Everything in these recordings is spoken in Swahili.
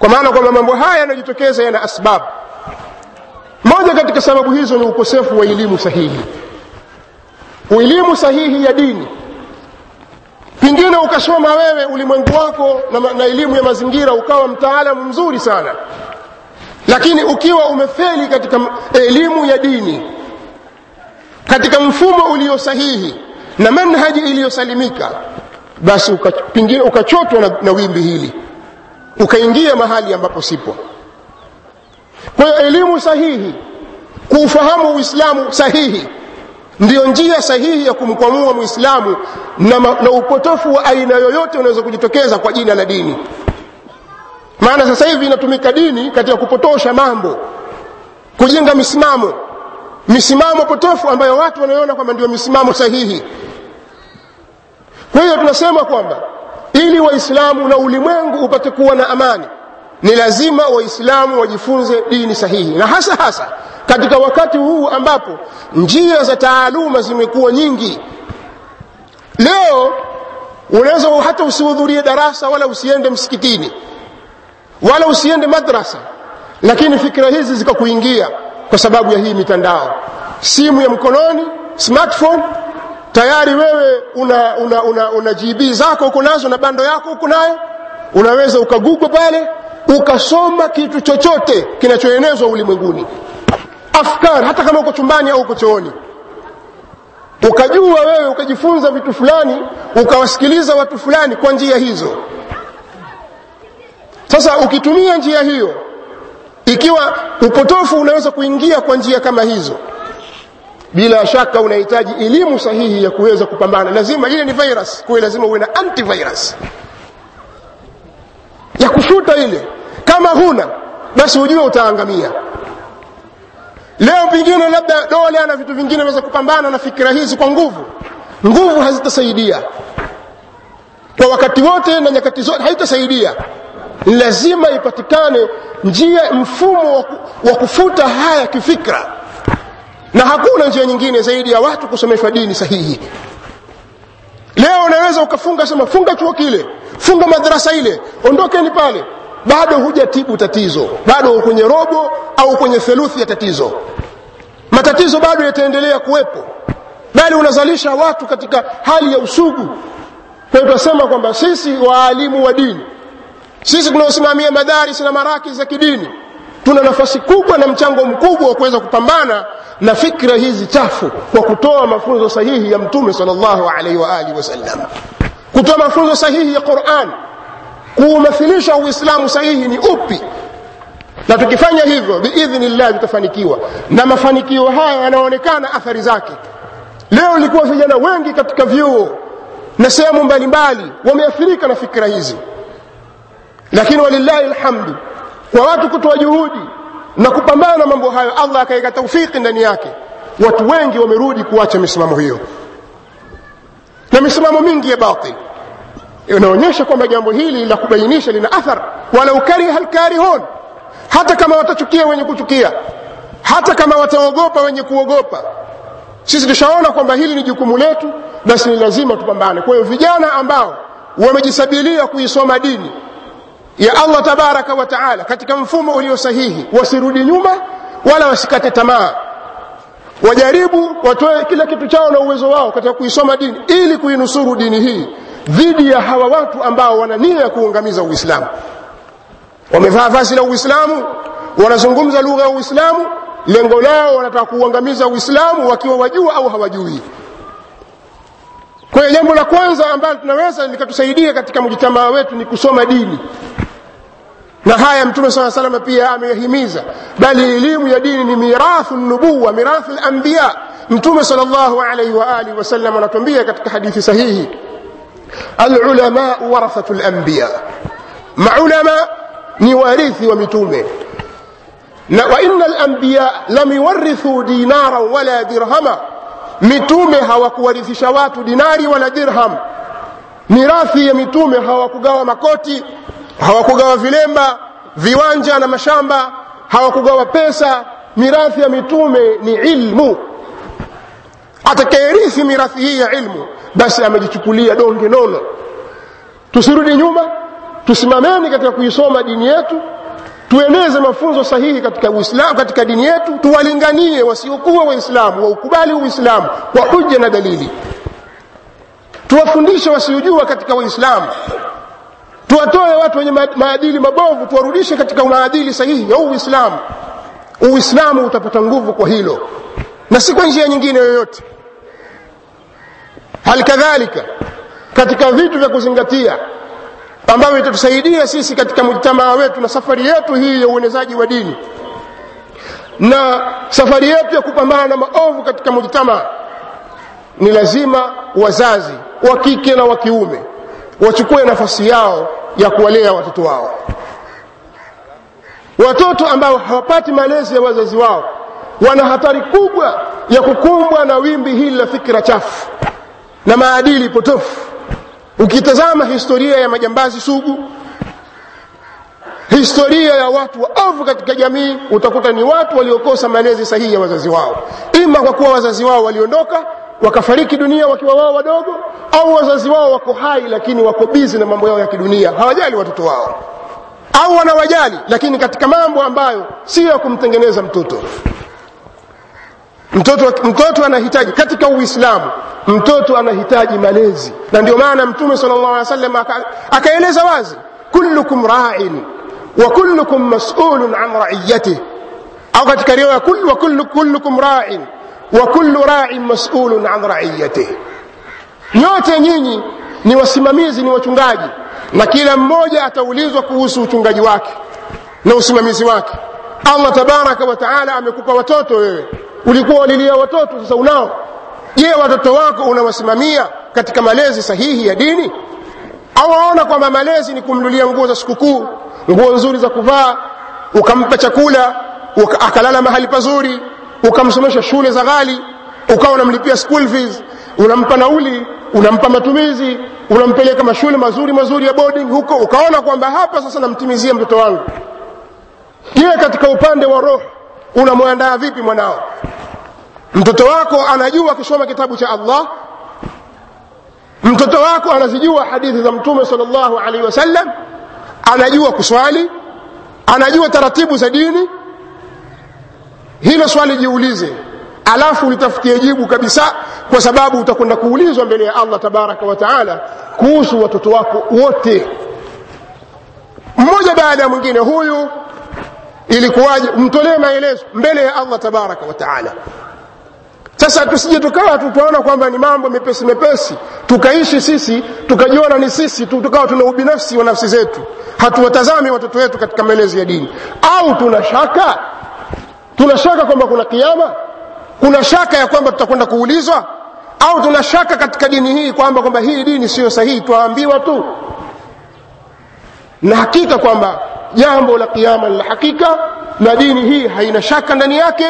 kwa maana kwamba mambo haya yanajitokeza yana asbabu moja katika sababu hizo ni ukosefu wa elimu sahihi. Elimu sahihi ya dini. Pengine ukasoma wewe ulimwengu wako na, elimu ya mazingira ukawa mtaalamu mzuri sana. Lakini ukiwa umefeli katika elimu ya dini katika mfumo ulio sahihi na manhaji iliyosalimika basi pengine ukachotwa na, na wimbi hili ukaingia mahali ambapo sipo. Kwa hiyo elimu sahihi kuufahamu uislamu sahihi ndiyo njia sahihi ya kumkwamua mwislamu na, na upotofu wa aina yoyote unaweza kujitokeza kwa jina la dini. Maana sasa hivi inatumika dini katika kupotosha mambo kujenga misimamo. Misimamo potofu ambayo watu wanaiona kwamba ndio misimamo sahihi. Kwa hiyo tunasema kwamba ili waislamu na ulimwengu upate kuwa na amani ni lazima waislamu wajifunze dini sahihi. Na hasa hasa katika wakati huu ambapo njia za taaluma zimekuwa nyingi. Leo unaweza hata usihudhurie darasa wala usiende msikitini wala usiende madrasa lakini fikira hizi zikakuingia kwa sababu ya hii mitandao. Simu ya mkononi smartphone tayari wewe una, una, una, una gb zako uko nazo na bando yako uko nayo. Unaweza ukagugwa pale ukasoma kitu chochote kinachoenezwa ulimwenguni. Afkar hata kama uko chumbani au uko chooni. Ukajua wewe ukajifunza vitu fulani ukawasikiliza watu fulani kwa njia hizo. Sasa ukitumia njia hiyo ikiwa upotofu unaweza kuingia kwa njia kama hizo bila shaka unahitaji elimu sahihi ya kuweza kupambana. Lazima ile ni virus kwa lazima uwe na antivirus. Ya kushuta ile. Kama huna basi ujue utaangamia. Leo pengine labda dola na vitu vingine waweza kupambana na fikira hizi kwa nguvu. Nguvu hazitasaidia. Kwa wakati wote na nyakati zote haitasaidia. Lazima ipatikane njia mfumo wa kufuta haya kifikra na hakuna njia nyingine zaidi ya watu kusomeshwa dini sahihi. Leo unaweza ukafunga sema funga chuo kile funga madarasa ile ondokeni pale. Bado hujatibu tatizo bado kwenye robo au kwenye theluthi ya tatizo. Matatizo bado yataendelea kuwepo bali unazalisha watu katika hali ya usugu. Kwa hiyo kwamba sisi waalimu wa dini sisi tunaosimamia madaris na maraki za kidini tuna nafasi kubwa na mchango mkubwa wa kuweza kupambana na fikra hizi chafu kwa kutoa mafunzo sahihi ya mtume sallallahu alaihi waalihi wasallam kutoa mafunzo sahihi ya quran kuumathilisha uislamu sahihi ni upi? Na tukifanya hivyo biidhnillah tutafanikiwa. Na mafanikio haya yanaonekana athari zake. Leo ilikuwa vijana wengi katika vyuo na sehemu mbalimbali wameathirika na fikra hizi. Lakini walillahi alhamdu kwa watu kutoa juhudi na kupambana na mambo hayo allah akaweka taufiki ndani yake. Watu wengi wamerudi kuacha misimamo hiyo. Na misimamo mingi ya batil. Inaonyesha kwamba jambo hili la kubainisha lina athar. Walau kariha lkarihun hata kama watachukia wenye kuchukia. Hata kama wataogopa wenye kuogopa. Sisi tushaona kwamba hili ni jukumu letu basi ni lazima tupambane. Kwa hiyo vijana ambao wamejisabilia kuisoma dini ya allah tabaraka wa taala katika mfumo ulio sahihi. Wasirudi nyuma wala wasikate tamaa. Wajaribu watoe kila kitu chao na uwezo wao katika kuisoma dini ili kuinusuru dini hii dhidi ya hawa watu ambao wana nia ya kuangamiza uislamu. Wamevaa vazi la uislamu wanazungumza lugha ya uislamu lengo lao wanataka kuangamiza uislamu wakiwa wajua au hawajui. Kwa hiyo jambo la kwanza ambalo tunaweza likatusaidia katika mjitamaa wetu ni kusoma dini na haya mtume saa salama pia ameyahimiza bali elimu ya dini ni mirathu nubuwa mirathu lambiya mtume sal llahu alaihi waalihi wasallam anatuambia katika hadithi sahihi alulamau warathatu lambiya maulama ni warithi wa mitume na wa inna lambiya lam yuwarithu dinaran wala dirhama mitume hawakuwarithisha watu dinari wala dirham mirathi ya mitume hawakugawa makoti hawakugawa vilemba viwanja na mashamba hawakugawa pesa. Mirathi ya mitume ni ilmu. Atakayerithi mirathi hii ya ilmu basi amejichukulia donge nono. Tusirudi nyuma tusimameni katika kuisoma dini yetu tueneze mafunzo sahihi katika uislamu katika dini yetu tuwalinganie wasiokuwa waislamu waukubali uislamu kwa hujja na dalili. Tuwafundishe wasiojua katika waislamu tuwatoe watu wenye maadili mabovu tuwarudishe katika maadili sahihi ya uislamu. Uislamu utapata nguvu kwa hilo. Na si kwa njia nyingine yoyote. Hali kadhalika katika vitu vya kuzingatia ambavyo itatusaidia sisi katika mujtamaa wetu na safari yetu hii ya uenezaji wa dini. Na safari yetu ya kupambana na maovu katika mujtamaa ni lazima wazazi wa kike na wa kiume wachukue nafasi yao ya kuwalea watoto wao. Watoto ambao hawapati malezi ya wazazi wao wana hatari kubwa ya kukumbwa na wimbi hili la fikra chafu na maadili potofu. Ukitazama historia ya majambazi sugu historia ya watu waovu katika jamii utakuta ni watu waliokosa malezi sahihi ya wazazi wao. Ima kwa kuwa wazazi wao waliondoka wakafariki dunia wakiwa wao wadogo au wazazi wao wako hai lakini wako bizi na mambo yao ya kidunia hawajali watoto wao. Au wanawajali lakini katika mambo ambayo sio ya kumtengeneza mtoto. Mtoto mtoto anahitaji katika uislamu mtoto anahitaji malezi. Na ndio maana mtume sal llahu alih wasallam akaeleza wazi kullukum ra'in wa kullukum mas'ulun an ra'iyatih au katika riwaya wa kullukum ra'in wa kullu ra'in mas'ulun an ra'iyatihi. Nyote nyinyi ni wasimamizi ni wachungaji na kila mmoja ataulizwa kuhusu uchungaji wake na usimamizi wake. Allah tabaraka wa taala amekupa watoto wewe. Ulikuwa walilia watoto sasa unao. Je watoto wako unawasimamia katika malezi sahihi ya dini? Au waona kwamba malezi ni kumlulia nguo za sikukuu nguo nzuri za kuvaa ukampa chakula uka, akalala mahali pazuri ukamsomesha shule za ghali ukawa unamlipia school fees unampa nauli unampa matumizi unampeleka mashule mazuri mazuri ya boarding huko ukaona kwamba hapa sasa namtimizia mtoto wangu. Je katika upande wa roho unamwandaa vipi mwanao? Mtoto wako anajua akisoma kitabu cha allah mtoto wako anazijua hadithi za mtume sal llahu alaihi wasallam anajua kuswali anajua taratibu za dini hilo swali jiulize. Alafu ulitafutie jibu kabisa kwa sababu utakwenda kuulizwa mbele ya allah tabaraka wa taala kuhusu watoto wako wote. Mmoja baada ya mwingine huyu ilikuwaje? Mtolee maelezo mbele ya allah tabaraka wa taala. Sasa tusije tukawa tutaona kwamba ni mambo mepesi mepesi. Tukaishi sisi tukajiona ni sisi tu tukawa tuna ubinafsi wa nafsi zetu. Hatuwatazami watoto wetu katika maelezo ya dini. Au tuna shaka tuna shaka kwamba kuna kiama kuna shaka ya kwamba tutakwenda kuulizwa au tuna shaka katika dini hii kwamba kwamba hii dini siyo sahihi twaambiwa tu na hakika kwamba jambo la kiama la hakika na dini hii haina shaka ndani yake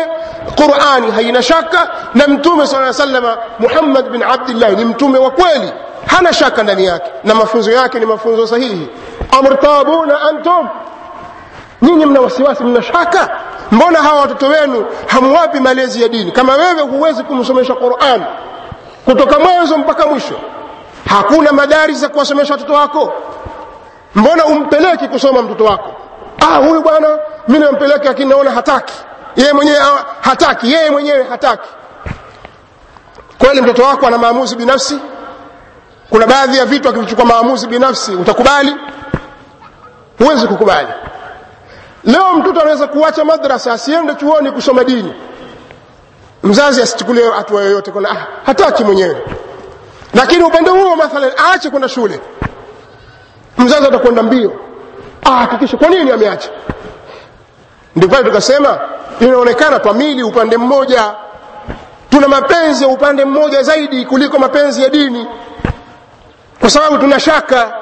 qurani haina shaka na mtume saa salama muhammad bin abdillah ni mtume wa kweli hana shaka ndani yake na mafunzo yake ni mafunzo sahihi amrtabuna antum nyinyi mna wasiwasi mna shaka mbona hawa watoto wenu hamwapi malezi ya dini? Kama wewe huwezi kumsomesha quran kutoka mwanzo mpaka mwisho hakuna madari za kuwasomesha watoto wako? Mbona umpeleki kusoma mtoto wako? Ah huyu bwana mi nampeleka lakini naona hataki. Yeye mwenyewe hataki. Yeye mwenyewe hataki. Kweli mtoto wako ana maamuzi binafsi? Kuna baadhi ya vitu akivichukua maamuzi binafsi utakubali? Huwezi kukubali leo mtoto anaweza kuacha madrasa asiende chuoni kusoma dini. Mzazi asichukulie hatua yoyote kuna ah, hataki mwenyewe. Lakini upande huo mathalan aache kwenda shule. Mzazi atakwenda mbio. Ahakikishe kwa nini ameacha? Ndio pale tukasema inaonekana twamili upande mmoja. Tuna mapenzi ya upande mmoja zaidi kuliko mapenzi ya dini. Kwa sababu tuna shaka.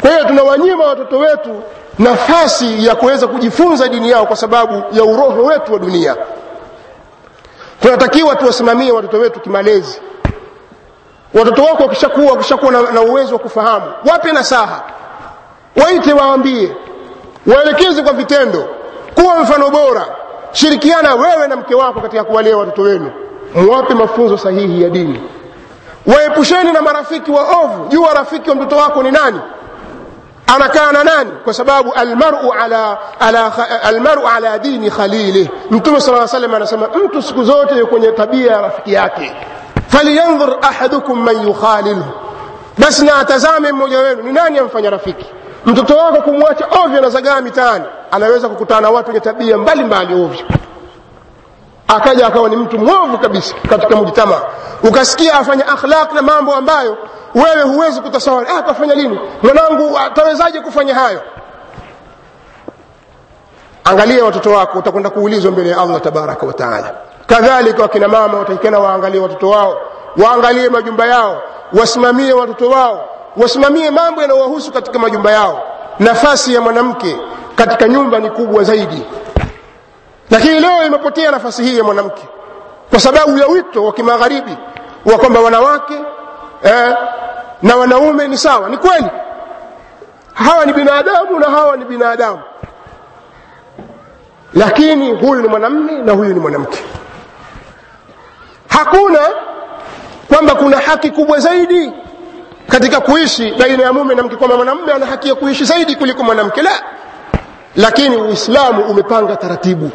Kwa hiyo tunawanyima watoto wetu nafasi ya kuweza kujifunza dini yao kwa sababu ya uroho wetu wa dunia. Tunatakiwa tuwasimamie watoto wetu kimalezi. Watoto wako wakishakuwa wakishakuwa na, na uwezo wa kufahamu wape nasaha. Waite waambie. Waelekeze kwa vitendo. Kuwa mfano bora. Shirikiana wewe na mke wako katika kuwalea watoto wenu. Mwape mafunzo sahihi ya dini. Waepusheni na marafiki waovu. Jua rafiki wa mtoto wako ni nani anakaa na nani kwa sababu almaru ala, ala, almaru ala dini khalilih mtume sala salam anasema mtu siku zote kwenye tabia ya rafiki yake falyandhur ahadukum man yukhalilhu basi na atazame mmoja wenu ni nani amfanya rafiki mtoto wako kumwacha ovyo na zagaa mitaani anaweza kukutana na watu wenye tabia mbalimbali ovyo akaja akawa ni mtu mwovu kabisa katika mujtama ukasikia afanya akhlaq na mambo ambayo wewe huwezi kutasawari ah, tafanya lini? Mwanangu atawezaje kufanya hayo? Angalia watoto wako utakwenda kuulizwa mbele ya allah tabaraka wa kadhalika wakina mama watakikana waangalie watoto wao waangalie majumba yao wasimamie watoto wao wasimamie mambo yanayowahusu katika majumba yao. Nafasi ya mwanamke katika nyumba ni kubwa zaidi. Lakini leo imepotea nafasi hii ya mwanamke. Kwa sababu ya wito wa kimagharibi wa kwamba wanawake eh, na wanaume ni sawa ni kweli? Hawa ni binadamu na hawa ni binadamu. Lakini huyu ni mwanamme na huyu ni mwanamke. Hakuna kwamba kuna haki kubwa zaidi katika kuishi baina ya mume na mke kwamba mwanamume ana haki ya kuishi zaidi kuliko mwanamke. La! Lakini uislamu umepanga taratibu.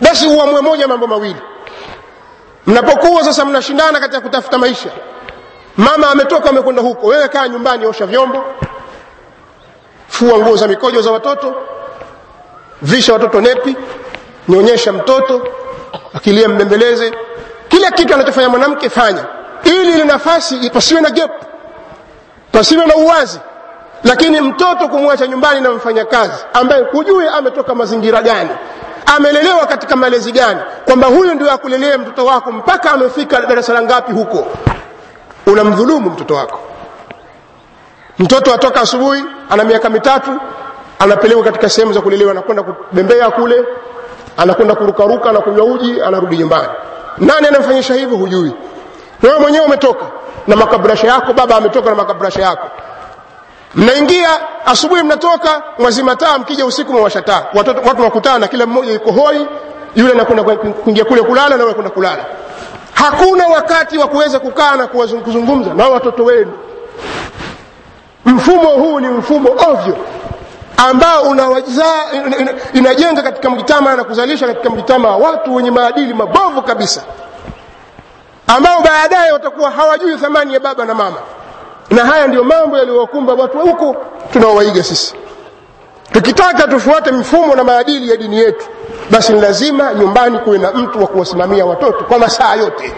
Basi uamue moja mambo mawili mnapokuwa sasa mnashindana katika kutafuta maisha mama ametoka amekwenda huko wewe kaa nyumbani osha vyombo fua nguo za mikojo za watoto visha watoto nepi nyonyesha mtoto akilia mbembeleze kila kitu anachofanya mwanamke fanya ili ile nafasi pasiwe na gap pasiwe na uwazi. Lakini mtoto kumwacha nyumbani na mfanyakazi ambaye hujui ametoka mazingira gani amelelewa katika malezi gani? Kwamba huyu ndio akulelea mtoto wako mpaka amefika darasa la ngapi huko? Unamdhulumu mtoto wako. Mtoto atoka asubuhi ana miaka mitatu anapelekwa katika sehemu za kulelewa anakwenda kubembea kule anakwenda kurukaruka na kunywa uji anarudi nyumbani. Nani anamfanyisha hivyo? Hujui. Wewe mwenyewe umetoka na makabrasha yako baba ametoka na makabrasha yako mnaingia asubuhi mnatoka mwazima taa mkija usiku mwawasha taa. Watu, wakutana kila mmoja yuko hoi yule anakwenda kuingia kule kulala na anakwenda kulala. Hakuna wakati wa kuweza kukaa na kuzungumza na watoto wenu. Mfumo huu ni mfumo ovyo ambao inajenga katika mjitama na kuzalisha katika mjitama watu wenye maadili mabovu kabisa ambao baadaye watakuwa hawajui thamani ya baba na mama na haya ndiyo mambo yaliyowakumba watu wa huko tunaowaiga sisi. Tukitaka tufuate mfumo na maadili ya dini yetu basi ni lazima nyumbani kuwe na mtu wa kuwasimamia watoto kwa masaa yote.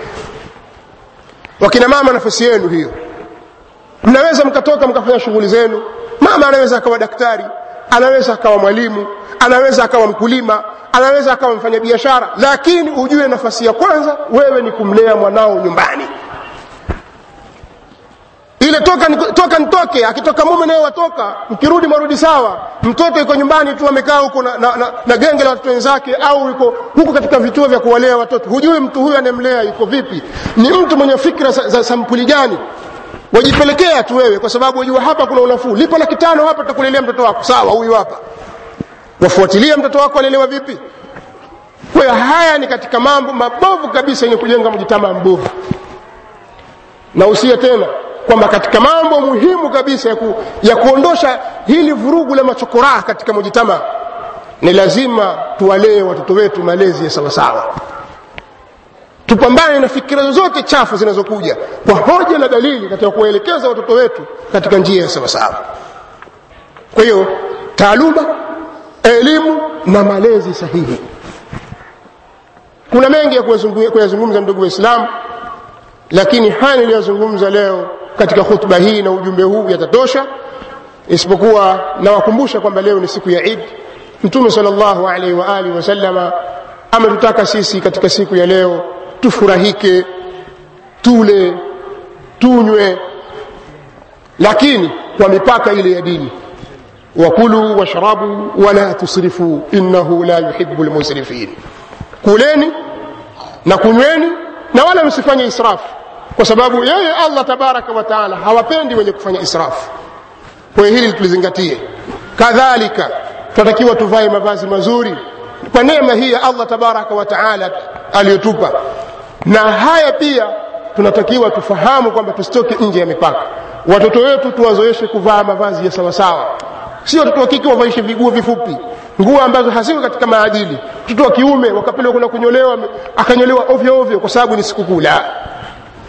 Wakina mama nafasi yenu hiyo. Mnaweza mkatoka mkafanya shughuli zenu. Mama anaweza akawa daktari anaweza akawa mwalimu anaweza akawa mkulima anaweza akawa mfanyabiashara lakini ujue nafasi ya kwanza wewe ni kumlea mwanao nyumbani ile toka, toka nitoke akitoka mume naye watoka mkirudi marudi sawa mtoto yuko nyumbani tu amekaa huko na, na, na, na genge la watoto wenzake au yuko huko katika vituo vya kuwalea watoto. Hujui mtu huyu anemlea yuko vipi? Ni mtu mwenye fikra za, za sampuli gani? Wajipelekea tu wewe kwa sababu wajua hapa kuna unafuu. Lipo laki tano hapa tutakulelea mtoto wako. Sawa huyu hapa. Wafuatilia mtoto wako alelewa vipi? Kwa haya ni katika mambo mabovu kabisa yenye kujenga mjitama mbovu. Nausia tena kwamba katika mambo muhimu kabisa ya, ku, ya kuondosha hili vurugu la machokoraa katika mujitama ni lazima tuwalee watoto wetu malezi ya sawasawa. Tupambane na fikira zozote chafu zinazokuja kwa hoja na dalili katika kuwaelekeza watoto wetu katika njia ya sawasawa. Kwa hiyo taaluma elimu na malezi sahihi. Kuna mengi ya kuyazungumza ndugu waislamu lakini haya niliyozungumza leo katika khutba hii na ujumbe huu yatatosha isipokuwa nawakumbusha kwamba leo ni siku ya Eid. Mtume sallallahu alaihi wa alihi wasallama ametutaka sisi katika siku ya leo tufurahike tule tunywe lakini kwa mipaka ile ya dini. Wakulu washrabu wala tusrifu innahu la yuhibu lmusrifin kuleni na kunyweni na wala msifanye israfu kwa sababu yeye allah tabaraka wa taala hawapendi wenye kufanya israfu. Kwa hiyo hili tulizingatie. Kadhalika tunatakiwa tuvae mavazi mazuri. Kwa neema hii ya allah tabaraka wa taala aliyotupa. Na haya pia tunatakiwa tufahamu kwamba tusitoke nje ya mipaka. Watoto wetu tuwazoeshe kuvaa mavazi ya sawasawa. Sio watoto wa kike wavaishe viguo vifupi. Nguo ambazo haziko katika maadili. Mtoto wa kiume wakapelwa kuna kunyolewa akanyolewa ovyo ovyo kwa sababu ni sikukuu. La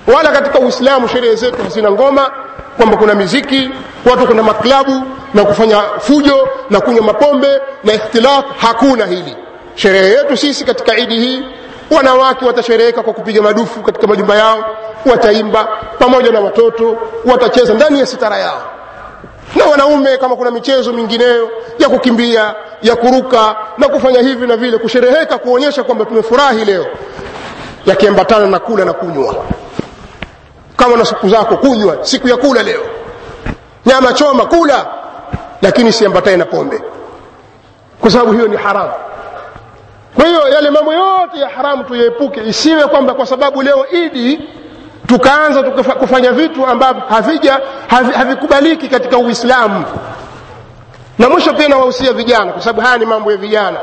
wala katika uislamu sherehe zetu hazina ngoma kwamba kuna miziki watu kuna maklabu na kufanya fujo na kunywa mapombe na ikhtilaf hakuna hili. Sherehe yetu sisi katika idi hii wanawake watashereheka kwa kupiga madufu katika majumba yao wataimba pamoja na watoto watacheza ndani ya sitara yao. Na wanaume kama kuna michezo mingineyo ya kukimbia ya kuruka na kufanya hivi na vile kushereheka kuonyesha kwamba tumefurahi leo yakiambatana na kula na kunywa kama na siku zako kunywa siku ya kula leo. Nyama choma kula. Lakini siambatane na pombe. Kwa sababu hiyo ni haramu kwa hiyo yale mambo yote ya haramu tuyaepuke. Isiwe kwamba kwa sababu leo idi tukaanza kufanya vitu ambavyo havija havi, havikubaliki katika uislamu. Na mwisho pia nawahusia vijana kwa sababu haya ni mambo ya vijana.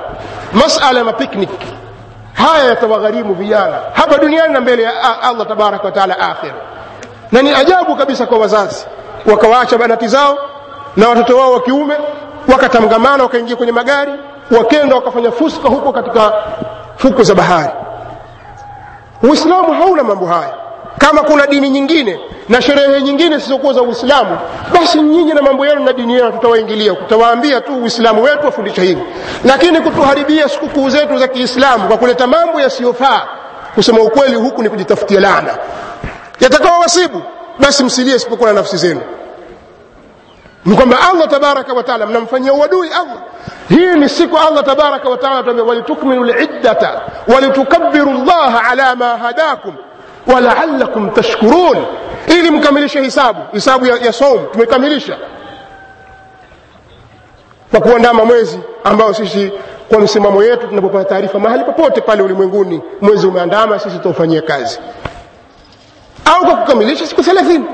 Masala ya mapiknik haya yatawagharimu vijana. Hapa duniani na mbele ya allah tabaraka wataala akhira na ni ajabu kabisa kwa wazazi wakawaacha banati zao na watoto wao wa kiume wakatangamana wakaingia kwenye magari wakenda wakafanya fuska huko katika fuko za bahari. Uislamu hauna mambo haya. Kama kuna dini nyingine na sherehe nyingine zisizokuwa za uislamu basi nyinyi na mambo yenu na dini yenu tutawaingilia tutawaambia tu uislamu wetu wafundisha hivi. Lakini kutuharibia sikukuu zetu za kiislamu kwa kuleta mambo yasiyofaa kusema ukweli huku ni kujitafutia laana yatakawawasibu basi msilie isipokuwa na nafsi zenu. Ni kwamba allah tabaraka wataala mnamfanyia uadui allah. Hii ni siku allah tabaraka wataala tuambia walitukmilu liddata walitukabiru llaha ala ma hadakum walaalakum tashkurun. Ili mkamilishe hisabu hisabu ya, ya saum tumekamilisha. Kwa kuandama mwezi ambao sisi kwa msimamo yetu tunapopata taarifa mahali popote pale ulimwenguni mwezi umeandama sisi tutaufanyia kazi kwa kukamilisha siku thelathini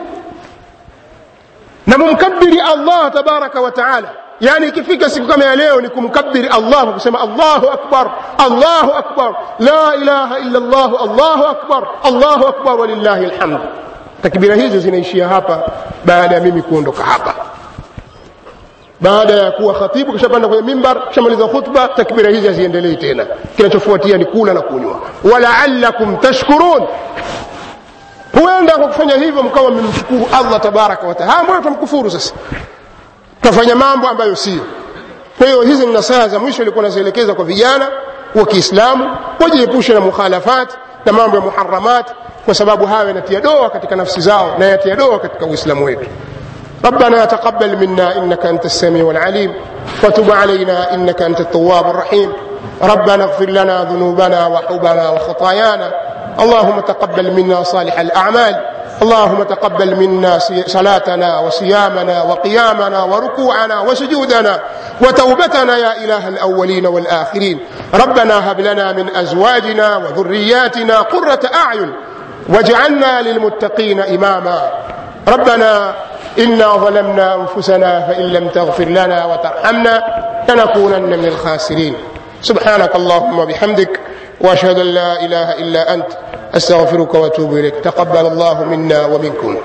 na mumkabiri allah tabaraka wa taala yani ikifika siku kama ya leo ni kumkabiri allah kusema allahu akbar allahu akbar la ilaha illa llah allahu akbar allahu akbar walillahi lhamd takbira hizo zinaishia hapa baada ya mimi kuondoka hapa baada ya kuwa khatibu kishapanda kwenye mimbar kishamaliza khutba takbira hizi haziendelei tena kinachofuatia ni kula na kunywa walaalakum tashkurun huenda kwa kufanya hivyo mkawa mmemshukuru allah tabaraka wataala mbona tamkufuru sasa tutafanya mambo ambayo sio kwa hiyo hizi ni nasaha za mwisho ilikuwa nazielekeza kwa vijana wa kiislamu wajiepushe na mukhalafat na mambo ya muharamat kwa sababu hayo yanatia doa katika nafsi zao na yatia doa katika uislamu wetu ربنا تقبل منا انك انت السميع العليم وتب علينا انك انت التواب الرحيم ربنا اغفر لنا ذنوبنا وحوبنا وخطايانا اللهم تقبل منا صالح الأعمال. اللهم تقبل منا صلاتنا وصيامنا وقيامنا وركوعنا وسجودنا وتوبتنا يا إله الأولين والآخرين. ربنا هب لنا من أزواجنا وذرياتنا قرة أعين واجعلنا للمتقين إماما. ربنا إنا ظلمنا أنفسنا فإن لم تغفر لنا وترحمنا لنكونن من الخاسرين. سبحانك اللهم وبحمدك وأشهد أن لا إله إلا أنت أستغفرك وأتوب إليك. تقبل الله منا ومنكم.